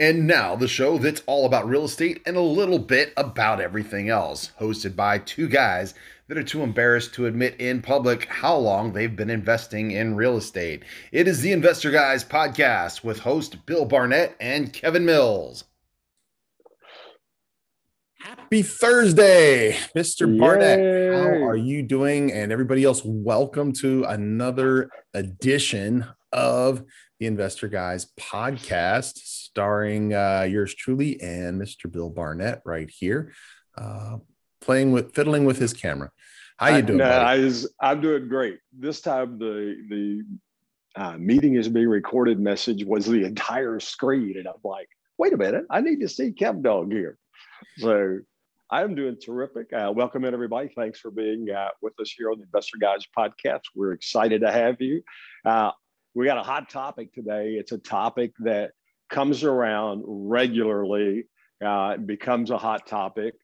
And now, the show that's all about real estate and a little bit about everything else, hosted by two guys that are too embarrassed to admit in public how long they've been investing in real estate. It is the Investor Guys podcast with host Bill Barnett and Kevin Mills. Happy Thursday, Mr. Yay. Barnett. How are you doing? And everybody else, welcome to another edition of the Investor Guys podcast, starring uh, yours truly and Mr. Bill Barnett right here, uh, playing with fiddling with his camera. How you doing? I, I was, I'm doing great. This time the the uh, meeting is being recorded message was the entire screen, and I'm like, wait a minute, I need to see Kev Dog here. So I'm doing terrific. Uh, welcome in, everybody. Thanks for being uh, with us here on the Investor Guys podcast. We're excited to have you. Uh, we got a hot topic today. It's a topic that comes around regularly, uh, becomes a hot topic.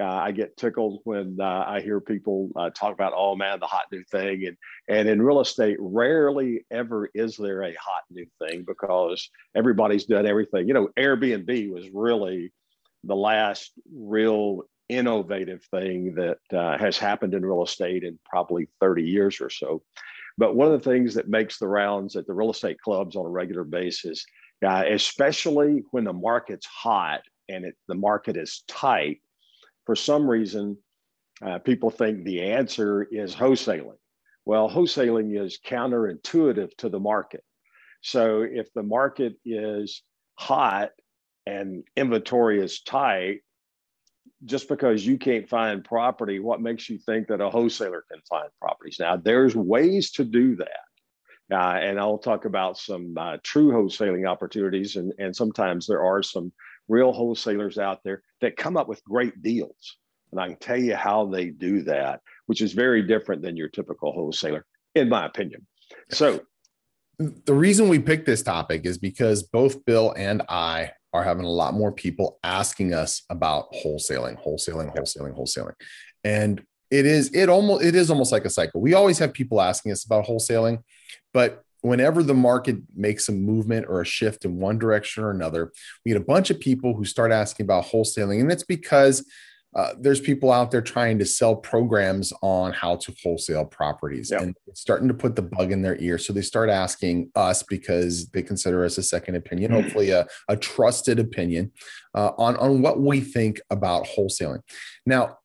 Uh, I get tickled when uh, I hear people uh, talk about, oh man, the hot new thing. And, and in real estate, rarely ever is there a hot new thing because everybody's done everything. You know, Airbnb was really the last real innovative thing that uh, has happened in real estate in probably 30 years or so. But one of the things that makes the rounds at the real estate clubs on a regular basis, uh, especially when the market's hot and it, the market is tight, for some reason, uh, people think the answer is wholesaling. Well, wholesaling is counterintuitive to the market. So if the market is hot and inventory is tight, just because you can't find property, what makes you think that a wholesaler can find properties? Now, there's ways to do that. Uh, and I'll talk about some uh, true wholesaling opportunities. And, and sometimes there are some real wholesalers out there that come up with great deals. And I can tell you how they do that, which is very different than your typical wholesaler, in my opinion. So, the reason we picked this topic is because both Bill and I are having a lot more people asking us about wholesaling, wholesaling, wholesaling, wholesaling. And it is it almost it is almost like a cycle. We always have people asking us about wholesaling, but whenever the market makes a movement or a shift in one direction or another, we get a bunch of people who start asking about wholesaling. And it's because uh, there's people out there trying to sell programs on how to wholesale properties yep. and it's starting to put the bug in their ear. So they start asking us because they consider us a second opinion, mm-hmm. hopefully a, a trusted opinion uh, on, on what we think about wholesaling. Now,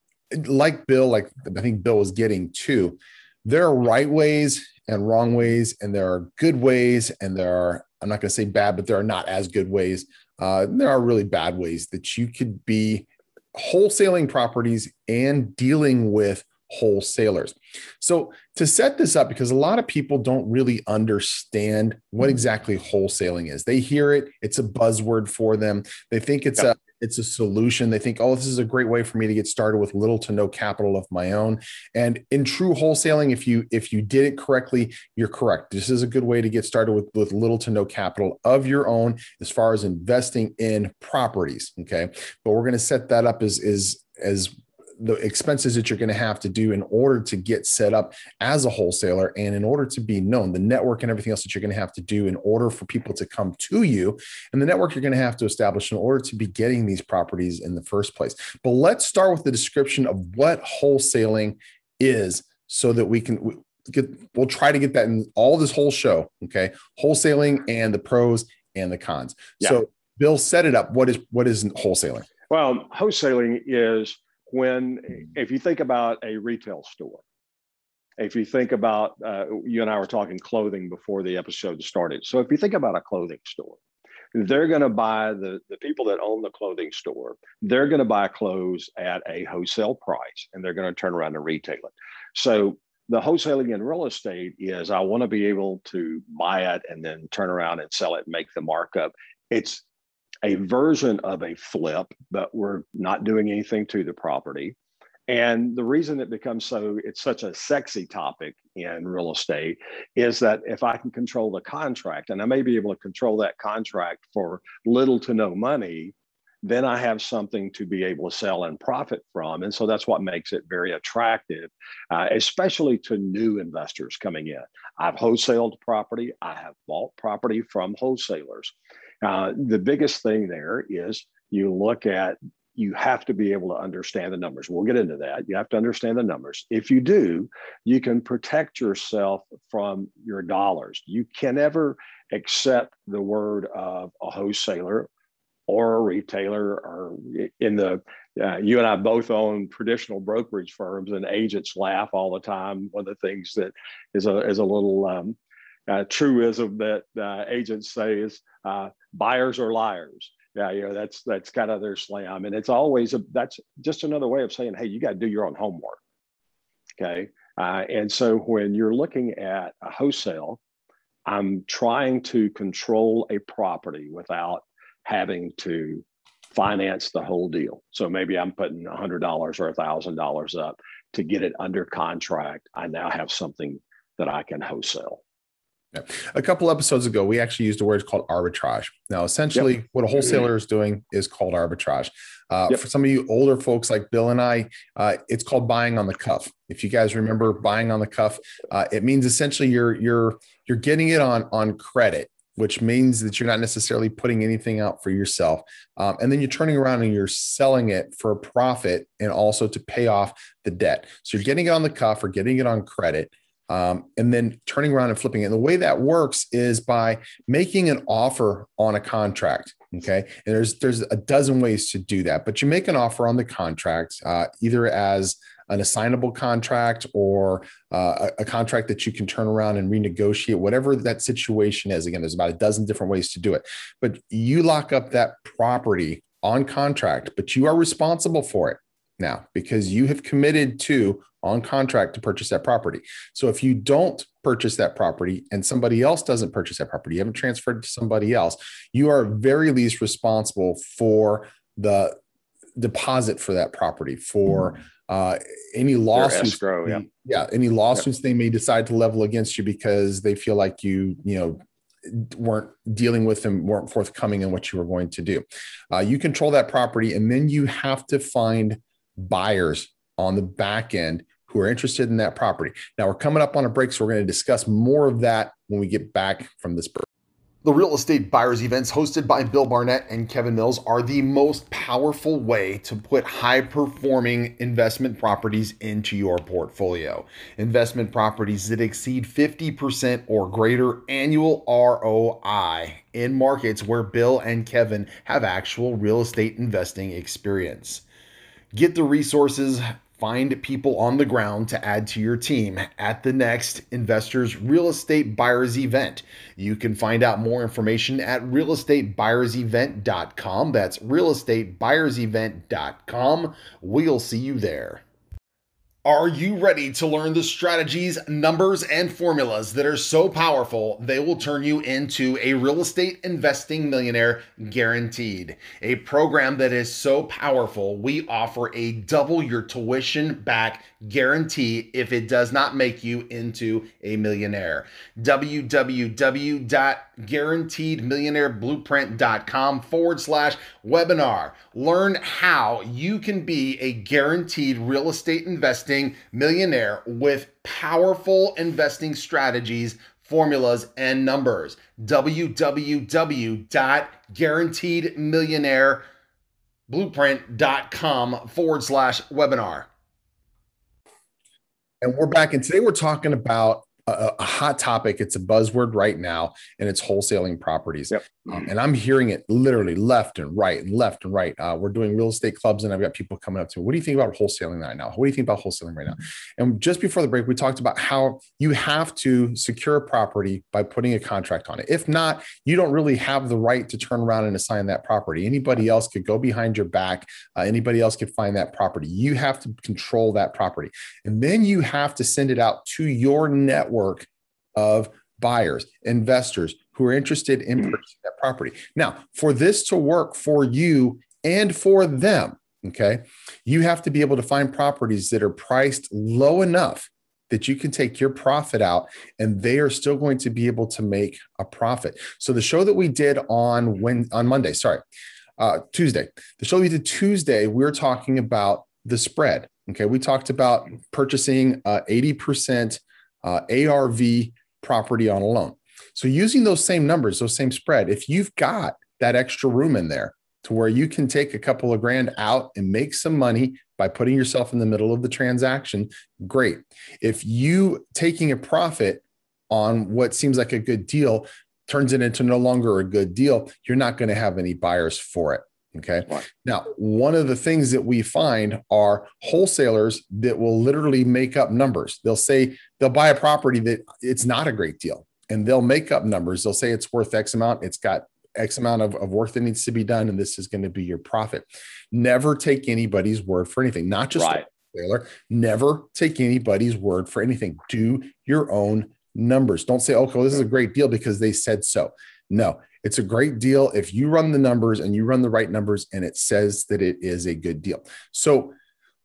like Bill, like I think Bill was getting to, there are right ways and wrong ways, and there are good ways, and there are, I'm not going to say bad, but there are not as good ways. Uh, there are really bad ways that you could be wholesaling properties and dealing with wholesalers. So, to set this up, because a lot of people don't really understand what hmm. exactly wholesaling is, they hear it, it's a buzzword for them. They think it's a it's a solution. They think, oh, this is a great way for me to get started with little to no capital of my own. And in true wholesaling, if you if you did it correctly, you're correct. This is a good way to get started with, with little to no capital of your own as far as investing in properties. Okay. But we're going to set that up as is as the expenses that you're going to have to do in order to get set up as a wholesaler and in order to be known, the network and everything else that you're going to have to do in order for people to come to you, and the network you're going to have to establish in order to be getting these properties in the first place. But let's start with the description of what wholesaling is so that we can get we'll try to get that in all this whole show okay wholesaling and the pros and the cons yeah. so bill set it up what is what is wholesaling well wholesaling is when if you think about a retail store if you think about uh, you and i were talking clothing before the episode started. So if you think about a clothing store they're going to buy the, the people that own the clothing store they're going to buy clothes at a wholesale price and they're going to turn around and retail it. So the wholesaling in real estate is i want to be able to buy it and then turn around and sell it make the markup. It's a version of a flip, but we're not doing anything to the property. And the reason it becomes so, it's such a sexy topic in real estate is that if I can control the contract and I may be able to control that contract for little to no money, then I have something to be able to sell and profit from. And so that's what makes it very attractive, uh, especially to new investors coming in. I've wholesaled property, I have bought property from wholesalers. Uh, the biggest thing there is you look at you have to be able to understand the numbers. We'll get into that. You have to understand the numbers. If you do, you can protect yourself from your dollars. You can never accept the word of a wholesaler or a retailer or in the uh, you and I both own traditional brokerage firms and agents laugh all the time. One of the things that is a is a little um, uh, truism that uh, agents say is uh, buyers are liars. Yeah you know that's that's kind of their slam. And it's always a that's just another way of saying hey you got to do your own homework. Okay? Uh, and so when you're looking at a wholesale i'm trying to control a property without having to finance the whole deal. So maybe i'm putting $100 or $1000 up to get it under contract. I now have something that i can wholesale yeah. A couple episodes ago, we actually used a word called arbitrage. Now, essentially, yep. what a wholesaler is doing is called arbitrage. Uh, yep. For some of you older folks like Bill and I, uh, it's called buying on the cuff. If you guys remember buying on the cuff, uh, it means essentially you're you're you're getting it on on credit, which means that you're not necessarily putting anything out for yourself, um, and then you're turning around and you're selling it for a profit and also to pay off the debt. So you're getting it on the cuff or getting it on credit um, and then turning around and flipping it. And the way that works is by making an offer on a contract. Okay, and there's there's a dozen ways to do that, but you make an offer on the contract uh, either as an assignable contract or uh, a, a, contract that you can turn around and renegotiate, whatever that situation is. Again, there's about a dozen different ways to do it, but you lock up that property on contract, but you are responsible for it now because you have committed to on contract to purchase that property. So if you don't purchase that property and somebody else doesn't purchase that property, you haven't transferred to somebody else, you are very least responsible for the deposit for that property for uh, any lawsuits escrow, yeah. yeah any lawsuits they may decide to level against you because they feel like you you know weren't dealing with them weren't forthcoming in what you were going to do uh, you control that property and then you have to find buyers on the back end who are interested in that property. Now we're coming up on a break, so we're going to discuss more of that when we get back from this break. The real estate buyers events hosted by Bill Barnett and Kevin Mills are the most powerful way to put high performing investment properties into your portfolio. Investment properties that exceed 50% or greater annual ROI in markets where Bill and Kevin have actual real estate investing experience. Get the resources, find people on the ground to add to your team at the next Investors Real Estate Buyers event. You can find out more information at realestatebuyersevent.com. That's realestatebuyersevent.com. We'll see you there. Are you ready to learn the strategies, numbers, and formulas that are so powerful they will turn you into a real estate investing millionaire guaranteed? A program that is so powerful, we offer a double your tuition back guarantee if it does not make you into a millionaire. www.guaranteedmillionaireblueprint.com forward slash webinar. Learn how you can be a guaranteed real estate investing millionaire with powerful investing strategies formulas and numbers. www.guaranteedmillionaireblueprint.com forward slash webinar. And we're back. And today we're talking about a, a, hot topic. It's a buzzword right now, and it's wholesaling properties. Yep. Um, and I'm hearing it literally left and right and left and right. Uh, we're doing real estate clubs, and I've got people coming up to me. What do you think about wholesaling right now? What do you think about wholesaling right now? And just before the break, we talked about how you have to secure a property by putting a contract on it. If not, you don't really have the right to turn around and assign that property. Anybody else could go behind your back. Uh, anybody else could find that property. You have to control that property, and then you have to send it out to your network of buyers, investors who are interested in mm. purchasing that property. Now, for this to work for you and for them, okay, you have to be able to find properties that are priced low enough that you can take your profit out and they are still going to be able to make a profit. So the show that we did on when on Monday, sorry, uh, Tuesday, the show we did Tuesday, we were talking about the spread. Okay, we talked about purchasing uh, 80% uh, ARV property on a loan. So using those same numbers, those same spread, if you've got that extra room in there to where you can take a couple of grand out and make some money by putting yourself in the middle of the transaction, great. If you taking a profit on what seems like a good deal turns it into no longer a good deal, you're not going to have any buyers for it. Okay. Right. Now, one of the things that we find are wholesalers that will literally make up numbers. They'll say they'll buy a property that it's not a great deal and they'll make up numbers. They'll say it's worth X amount. It's got X amount of, of work that needs to be done, and this is going to be your profit. Never take anybody's word for anything, not just right. Taylor. Never take anybody's word for anything. Do your own numbers. Don't say, okay, well, this is a great deal because they said so. No, it's a great deal if you run the numbers and you run the right numbers and it says that it is a good deal. So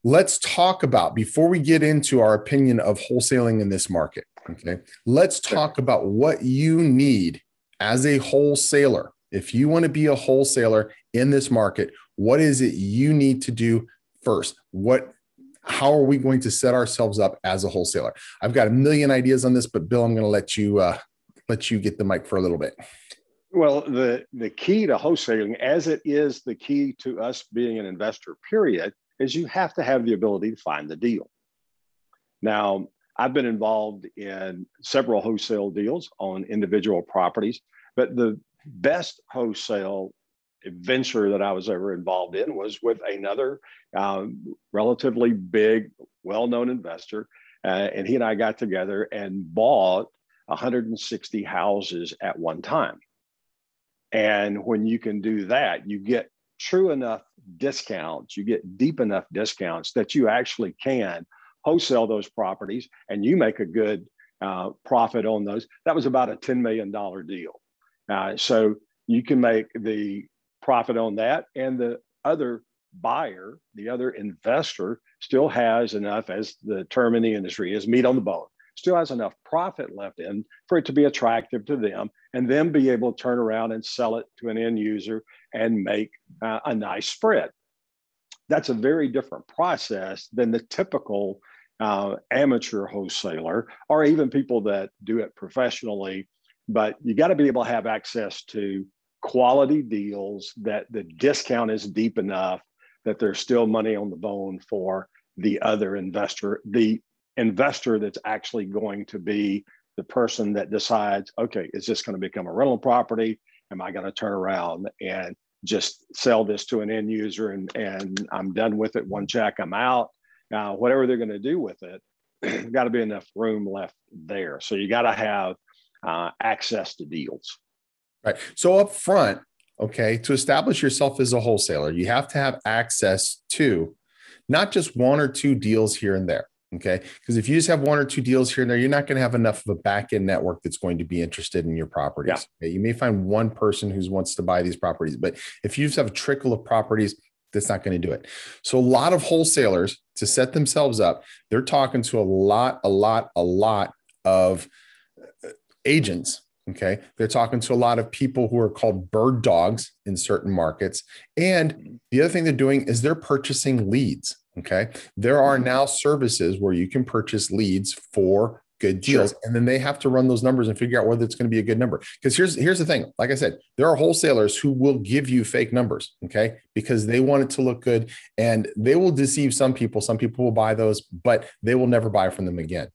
let's talk about before we get into our opinion of wholesaling in this market. Okay. Let's talk about what you need as a wholesaler if you want to be a wholesaler in this market, what is it you need to do first? What how are we going to set ourselves up as a wholesaler? I've got a million ideas on this, but Bill, I'm going to let you uh, let you get the mic for a little bit. Well, the the key to wholesaling, as it is the key to us being an investor, period, is you have to have the ability to find the deal. Now, I've been involved in several wholesale deals on individual properties, but the best wholesale venture that I was ever involved in was with another um, relatively big, well known investor. Uh, and he and I got together and bought 160 houses at one time. And when you can do that, you get true enough discounts, you get deep enough discounts that you actually can wholesale those properties and you make a good uh, profit on those. That was about a $10 million deal. Uh, so you can make the profit on that, and the other buyer, the other investor, still has enough, as the term in the industry is, meat on the bone. Still has enough profit left in for it to be attractive to them, and then be able to turn around and sell it to an end user and make uh, a nice spread. That's a very different process than the typical uh, amateur wholesaler, or even people that do it professionally but you got to be able to have access to quality deals that the discount is deep enough that there's still money on the bone for the other investor, the investor that's actually going to be the person that decides, okay, is this going to become a rental property? Am I going to turn around and just sell this to an end user and, and I'm done with it? One check, I'm out. Whatever they're going to do with it, got to be enough room left there. So you got to have uh, access to deals. Right. So up front, okay, to establish yourself as a wholesaler, you have to have access to not just one or two deals here and there. Okay. Because if you just have one or two deals here and there, you're not going to have enough of a back end network that's going to be interested in your properties. Yeah. Okay? You may find one person who wants to buy these properties, but if you just have a trickle of properties, that's not going to do it. So a lot of wholesalers to set themselves up, they're talking to a lot, a lot, a lot of uh, agents. Okay. They're talking to a lot of people who are called bird dogs in certain markets. And the other thing they're doing is they're purchasing leads. Okay. There are mm-hmm. now services where you can purchase leads for good deals sure. and then they have to run those numbers and figure out whether it's going to be a good number because here's here's the thing like i said there are wholesalers who will give you fake numbers okay because they want it to look good and they will deceive some people some people will buy those but they will never buy from them again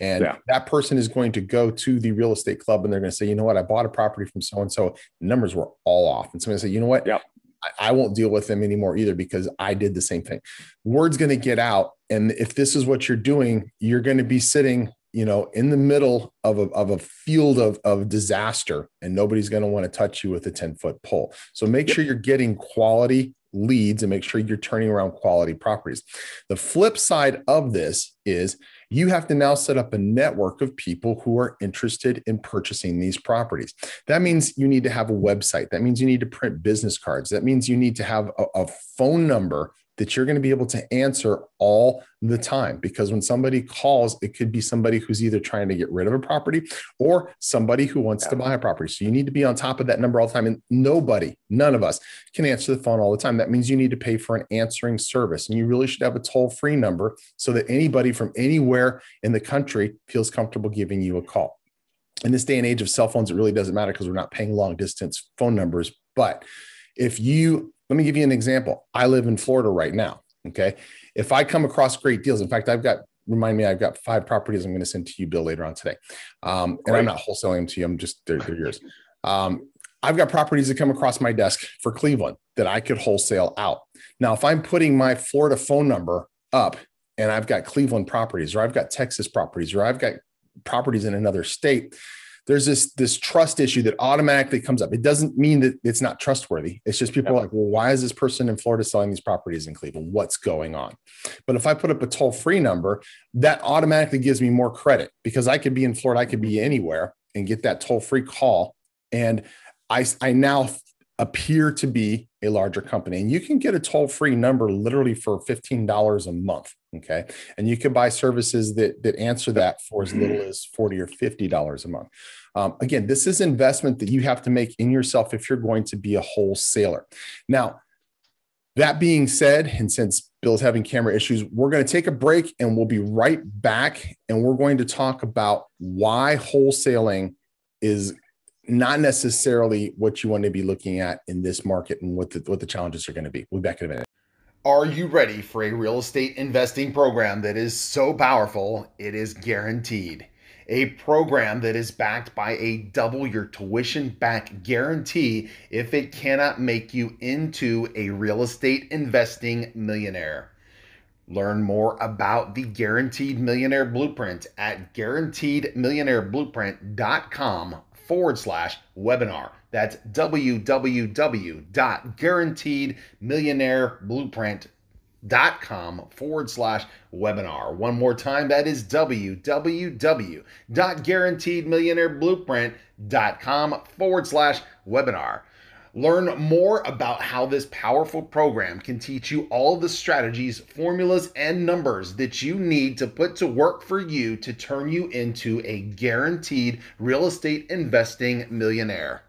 and yeah. that person is going to go to the real estate club and they're going to say, you know what, I bought a property from so and so. Numbers were all off. And somebody say, you know what? Yep. I, I won't deal with them anymore either because I did the same thing. Word's going to get out. And if this is what you're doing, you're going to be sitting you know, in the middle of a, of a field of, of disaster, and nobody's going to want to touch you with a 10 foot pole. So make yep. sure you're getting quality leads and make sure you're turning around quality properties. The flip side of this is you have to now set up a network of people who are interested in purchasing these properties. That means you need to have a website. That means you need to print business cards. That means you need to have a, a phone number that you're going to be able to answer all the time. Because when somebody calls, it could be somebody who's either trying to get rid of a property or somebody who wants yeah. to buy a property. So you need to be on top of that number all the time. And nobody, none of us can answer the phone all the time. That means you need to pay for an answering service. And you really should have a toll free number so that anybody from anywhere in the country feels comfortable giving you a call in this day and age of cell phones, it really doesn't matter because we're not paying long distance phone numbers But if you, let me give you an example. I live in Florida right now. Okay. If I come across great deals, in fact, I've got, remind me, I've got five properties I'm going to send to you, Bill, later on today. Um, and I'm not wholesaling them to you. I'm just, they're, they're yours. Um, I've got properties that come across my desk for Cleveland that I could wholesale out. Now, if I'm putting my Florida phone number up and I've got Cleveland properties or I've got Texas properties or I've got properties in another state, there's this this trust issue that automatically comes up. It doesn't mean that it's not trustworthy. It's just people yep. are like, well, why is this person in Florida selling these properties in Cleveland? What's going on? But if I put up a toll free number, that automatically gives me more credit because I could be in Florida, I could be anywhere and get that toll free call. And I, I now appear to be a larger company. And you can get a toll free number literally for $15 a month. Okay. And you can buy services that, that answer that for as little as 40 or $50 a month. Um, again, this is investment that you have to make in yourself if you're going to be a wholesaler. Now, that being said, and since Bill's having camera issues, we're going to take a break and we'll be right back. And we're going to talk about why wholesaling is not necessarily what you want to be looking at in this market and what the, what the challenges are going to be. We'll be back in a minute. Are you ready for a real estate investing program that is so powerful it is guaranteed? A program that is backed by a double your tuition back guarantee if it cannot make you into a real estate investing millionaire. Learn more about the Guaranteed Millionaire Blueprint at guaranteedmillionaireblueprint.com forward slash webinar. That's www.guaranteedmillionaireblueprint.com forward slash webinar. One more time, that is www.guaranteedmillionaireblueprint.com forward slash webinar. Learn more about how this powerful program can teach you all the strategies, formulas, and numbers that you need to put to work for you to turn you into a guaranteed real estate investing millionaire.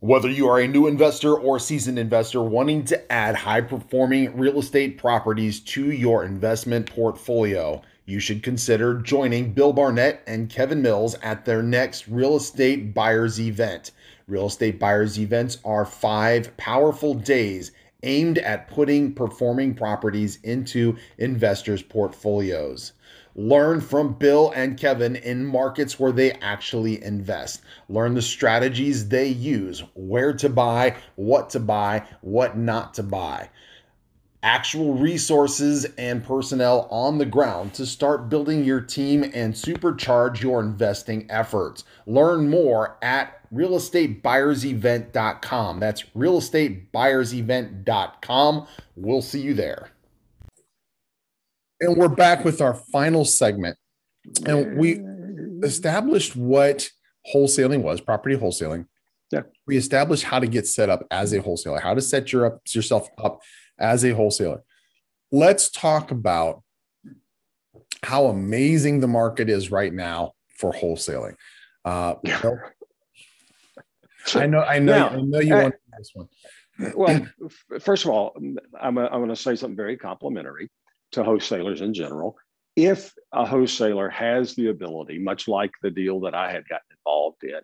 Whether you are a new investor or seasoned investor wanting to add high performing real estate properties to your investment portfolio, you should consider joining Bill Barnett and Kevin Mills at their next real estate buyers event. Real estate buyers events are five powerful days aimed at putting performing properties into investors' portfolios. Learn from Bill and Kevin in markets where they actually invest. Learn the strategies they use, where to buy, what to buy, what not to buy actual resources and personnel on the ground to start building your team and supercharge your investing efforts. Learn more at realestatebuyersevent.com. That's realestatebuyersevent.com. We'll see you there. And we're back with our final segment. And we established what wholesaling was, property wholesaling. Yeah. We established how to get set up as a wholesaler, how to set your up, yourself up as a wholesaler. Let's talk about how amazing the market is right now for wholesaling. Uh, I know, I know, now, I know you I, want this one. well, first of all, I'm, I'm going to say something very complimentary to wholesalers in general. If a wholesaler has the ability, much like the deal that I had gotten involved in,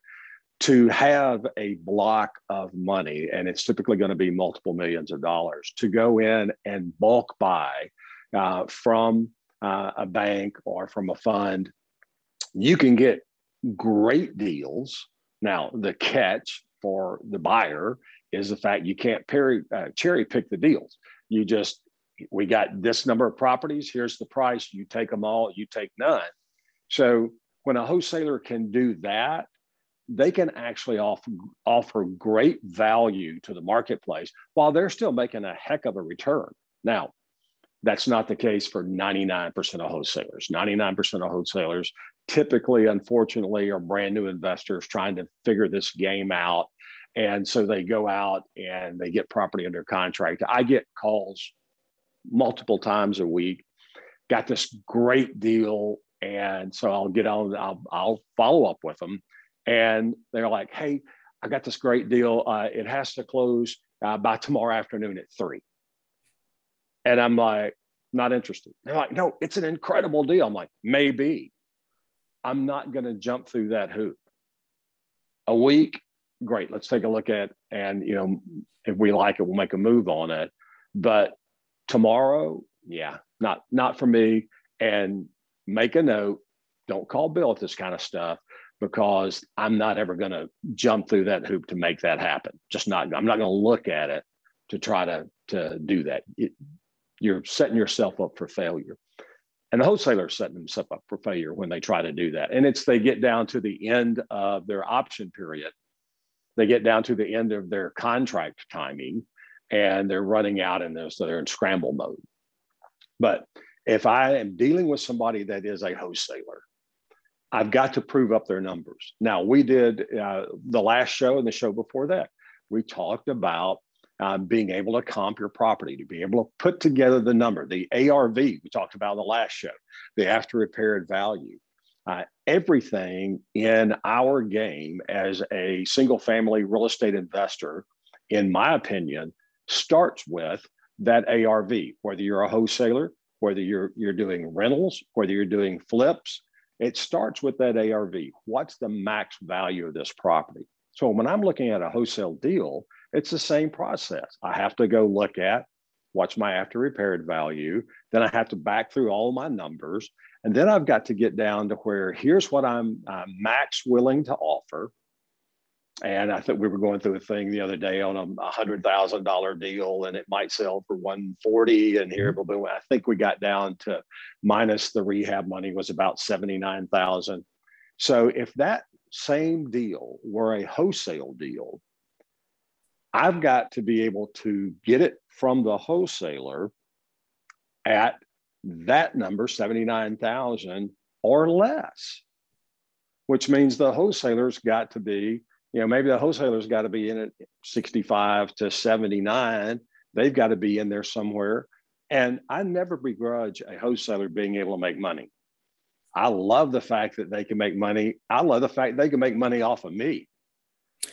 to have a block of money, and it's typically going to be multiple millions of dollars, to go in and bulk buy uh, from uh, a bank or from a fund, you can get great deals. Now, the catch for the buyer is the fact you can't uh, cherry pick the deals. You just, we got this number of properties, here's the price, you take them all, you take none. So when a wholesaler can do that, they can actually offer, offer great value to the marketplace while they're still making a heck of a return. Now, that's not the case for 99% of wholesalers. 99% of wholesalers typically, unfortunately, are brand new investors trying to figure this game out. And so they go out and they get property under contract. I get calls multiple times a week. Got this great deal. And so I'll get on, I'll, I'll follow up with them and they're like, "Hey, I got this great deal. Uh, it has to close uh, by tomorrow afternoon at three. And I'm like, "Not interested." They're like, "No, it's an incredible deal." I'm like, "Maybe." I'm not going to jump through that hoop. A week, great. Let's take a look at, and you know, if we like it, we'll make a move on it. But tomorrow, yeah, not not for me. And make a note. Don't call Bill with this kind of stuff because I'm not ever going to jump through that hoop to make that happen. Just not. I'm not going to look at it to try to to do that. It, you're setting yourself up for failure. And the wholesalers setting themselves up for failure when they try to do that. And it's they get down to the end of their option period. They get down to the end of their contract timing and they're running out and they're, so they're in scramble mode. But if I am dealing with somebody that is a wholesaler, I've got to prove up their numbers. Now, we did uh, the last show and the show before that, we talked about uh, being able to comp your property, to be able to put together the number, the ARV we talked about in the last show, the after repaired value. Uh, everything in our game as a single family real estate investor, in my opinion, starts with that ARV, whether you're a wholesaler, whether you're, you're doing rentals, whether you're doing flips, it starts with that ARV. What's the max value of this property? So when I'm looking at a wholesale deal, it's the same process. I have to go look at what's my after repaired value. Then I have to back through all my numbers. And then I've got to get down to where here's what I'm uh, max willing to offer. And I think we were going through a thing the other day on a hundred thousand dollar deal, and it might sell for one forty. And here, mm-hmm. but I think we got down to minus the rehab money was about seventy nine thousand. So if that same deal were a wholesale deal, I've got to be able to get it from the wholesaler at that number, 79,000 or less, which means the wholesaler's got to be, you know, maybe the wholesaler's got to be in at 65 to 79. They've got to be in there somewhere. And I never begrudge a wholesaler being able to make money. I love the fact that they can make money. I love the fact they can make money off of me.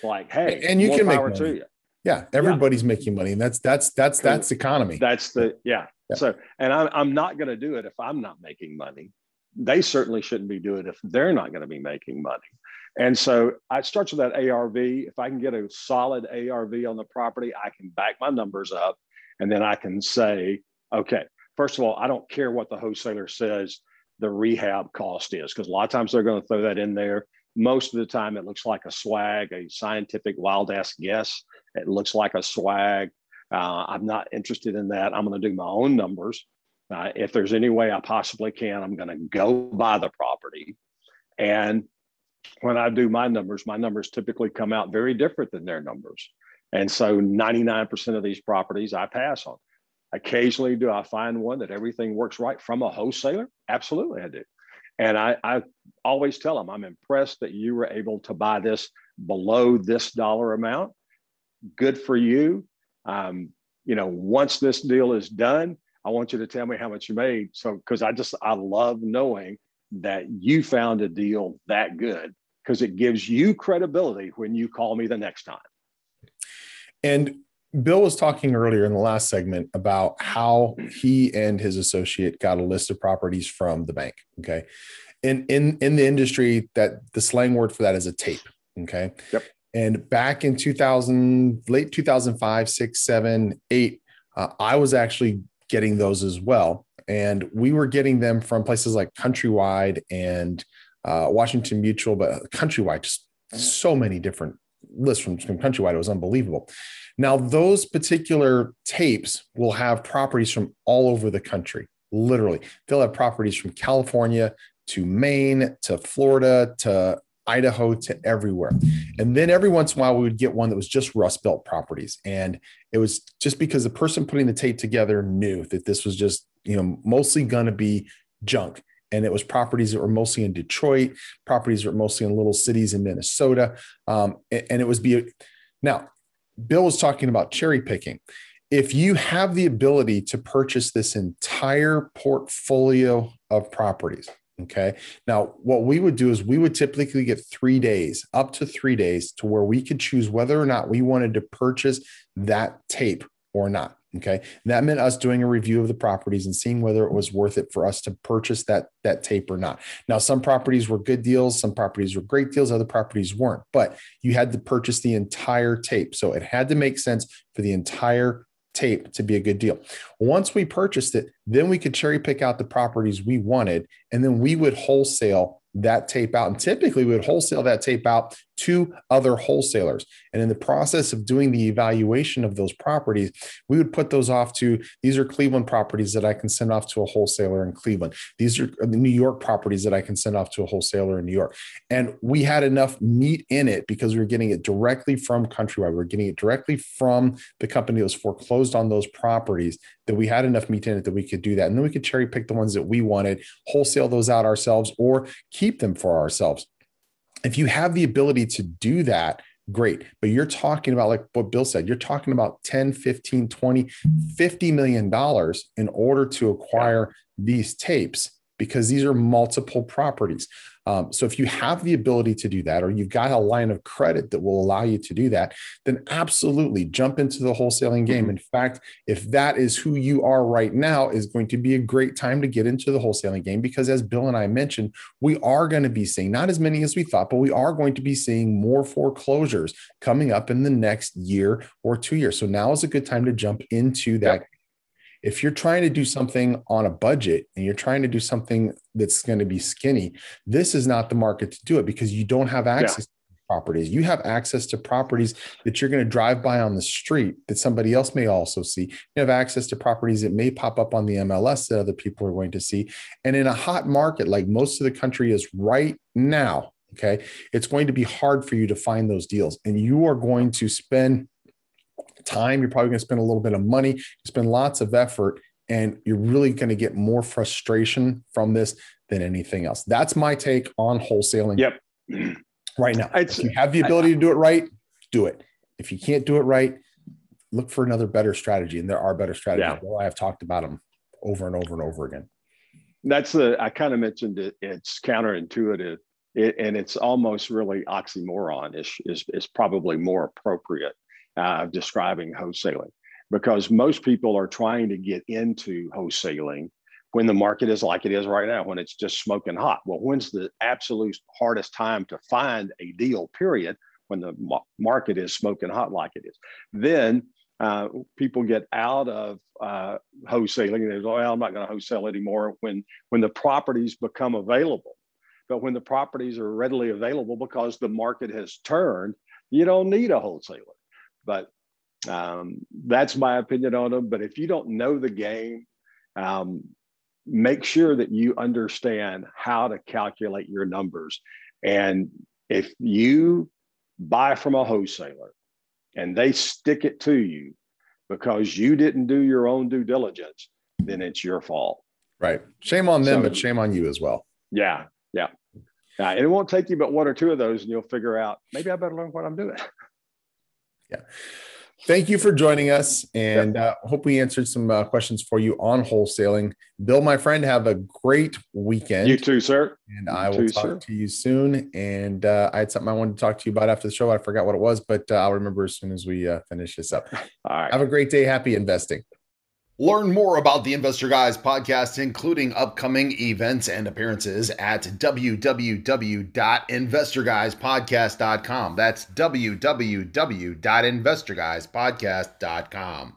Like, hey, and you can make money. to you. Yeah, everybody's yeah. making money, and that's that's that's that's economy. That's the yeah. yeah. So, and I'm I'm not going to do it if I'm not making money. They certainly shouldn't be doing it if they're not going to be making money. And so I start with that ARV. If I can get a solid ARV on the property, I can back my numbers up, and then I can say, okay, first of all, I don't care what the wholesaler says the rehab cost is, because a lot of times they're going to throw that in there. Most of the time, it looks like a swag, a scientific wild ass guess it looks like a swag. Uh, I'm not interested in that. I'm going to do my own numbers. Uh, if there's any way I possibly can, I'm going to go buy the property. And when I do my numbers, my numbers typically come out very different than their numbers. And so 99% of these properties I pass on. Occasionally, do I find one that everything works right from a wholesaler? Absolutely, I do. And I, I always tell them, I'm impressed that you were able to buy this below this dollar amount good for you. Um, you know, once this deal is done, I want you to tell me how much you made. So, because I just, I love knowing that you found a deal that good because it gives you credibility when you call me the next time. And Bill was talking earlier in the last segment about how he and his associate got a list of properties from the bank. Okay. And in, in the industry, that the slang word for that is a tape. Okay. Yep. And back in 2000, late 2005, six, seven, eight, uh, I was actually getting those as well. And we were getting them from places like Countrywide and uh, Washington Mutual, but Countrywide, just so many different lists from, from Countrywide. It was unbelievable. Now, those particular tapes will have properties from all over the country. Literally, they'll have properties from California to Maine to Florida to Idaho to everywhere. And then every once in a while, we would get one that was just Rust Belt properties. And it was just because the person putting the tape together knew that this was just, you know, mostly going to be junk. And it was properties that were mostly in Detroit, properties that were mostly in little cities in Minnesota. Um, and it was be now, Bill was talking about cherry picking. If you have the ability to purchase this entire portfolio of properties, Okay. Now, what we would do is we would typically get three days, up to three days, to where we could choose whether or not we wanted to purchase that tape or not. Okay. That meant us doing a review of the properties and seeing whether it was worth it for us to purchase that, that tape or not. Now, some properties were good deals, some properties were great deals, other properties weren't, but you had to purchase the entire tape. So it had to make sense for the entire tape to be a good deal. Once we purchased it, then we could cherry pick out the properties we wanted, and then we would wholesale that tape out. And typically, we would wholesale that tape out to other wholesalers. And in the process of doing the evaluation of those properties, we would put those off to these are Cleveland properties that I can send off to a wholesaler in Cleveland. These are the New York properties that I can send off to a wholesaler in New York. And we had enough meat in it because we were getting it directly from Countrywide. We were getting it directly from the company that was foreclosed on those properties that we had enough meat in it that we could do that. And then we could cherry pick the ones that we wanted, wholesale those out ourselves, or keep them for ourselves if you have the ability to do that great. But you're talking about like what bill said you're talking about 10 15 20 50 million dollars in order to acquire these tapes because these are multiple properties um, so if you have the ability to do that, or you've got a line of credit that will allow you to do that, then absolutely jump into the wholesaling game. Mm-hmm. In fact, if that is who you are right now, is going to be a great time to get into the wholesaling game because, as Bill and I mentioned, we are going to be seeing not as many as we thought, but we are going to be seeing more foreclosures coming up in the next year or two years. So now is a good time to jump into that yep if you're trying to do something on a budget and you're trying to do something that's going to be skinny, this is not the market to do it because you don't have access yeah. to properties. You have access to properties that you're going to drive by on the street that somebody else may also see. You have access to properties that may pop up on the MLS that other people are going to see. And in a hot market like most of the country is right now, okay, it's going to be hard for you to find those deals. And you are going to spend time. You're probably going to spend a little bit of money, spend lots of effort, and you're really going to get more frustration from this than anything else. That's my take on wholesaling. Yep. Right now, it's, if you have the ability to do it right, do it. If you can't do it right, look for another better strategy. And there are better strategies. Yeah. Well, I have talked about them over and over and over again. That's the I kind of mentioned it. It's counterintuitive, it, and it's almost really oxymoron. Is is is probably more appropriate uh, describing wholesaling because most people are trying to get into wholesaling when the market is like it is right now, when it's just smoking hot. Well, when's the absolute hardest time to find a deal, period, when the market is smoking hot like it is? Then uh, people get out of uh, wholesaling and they go, well, I'm not going to wholesale anymore when, when the properties become available. But when the properties are readily available because the market has turned, you don't need a wholesaler. But um, that's my opinion on them. But if you don't know the game, um, make sure that you understand how to calculate your numbers. And if you buy from a wholesaler and they stick it to you because you didn't do your own due diligence, then it's your fault. Right. Shame on them, so, but shame on you as well. Yeah. Yeah. Uh, it won't take you but one or two of those, and you'll figure out maybe I better learn what I'm doing. Yeah. Thank you for joining us, and uh, hope we answered some uh, questions for you on wholesaling. Bill, my friend, have a great weekend. You too, sir. And I will too, talk sir. to you soon. And uh, I had something I wanted to talk to you about after the show. I forgot what it was, but uh, I'll remember as soon as we uh, finish this up. All right. Have a great day. Happy investing. Learn more about the Investor Guys podcast, including upcoming events and appearances at www.investorguyspodcast.com. That's www.investorguyspodcast.com.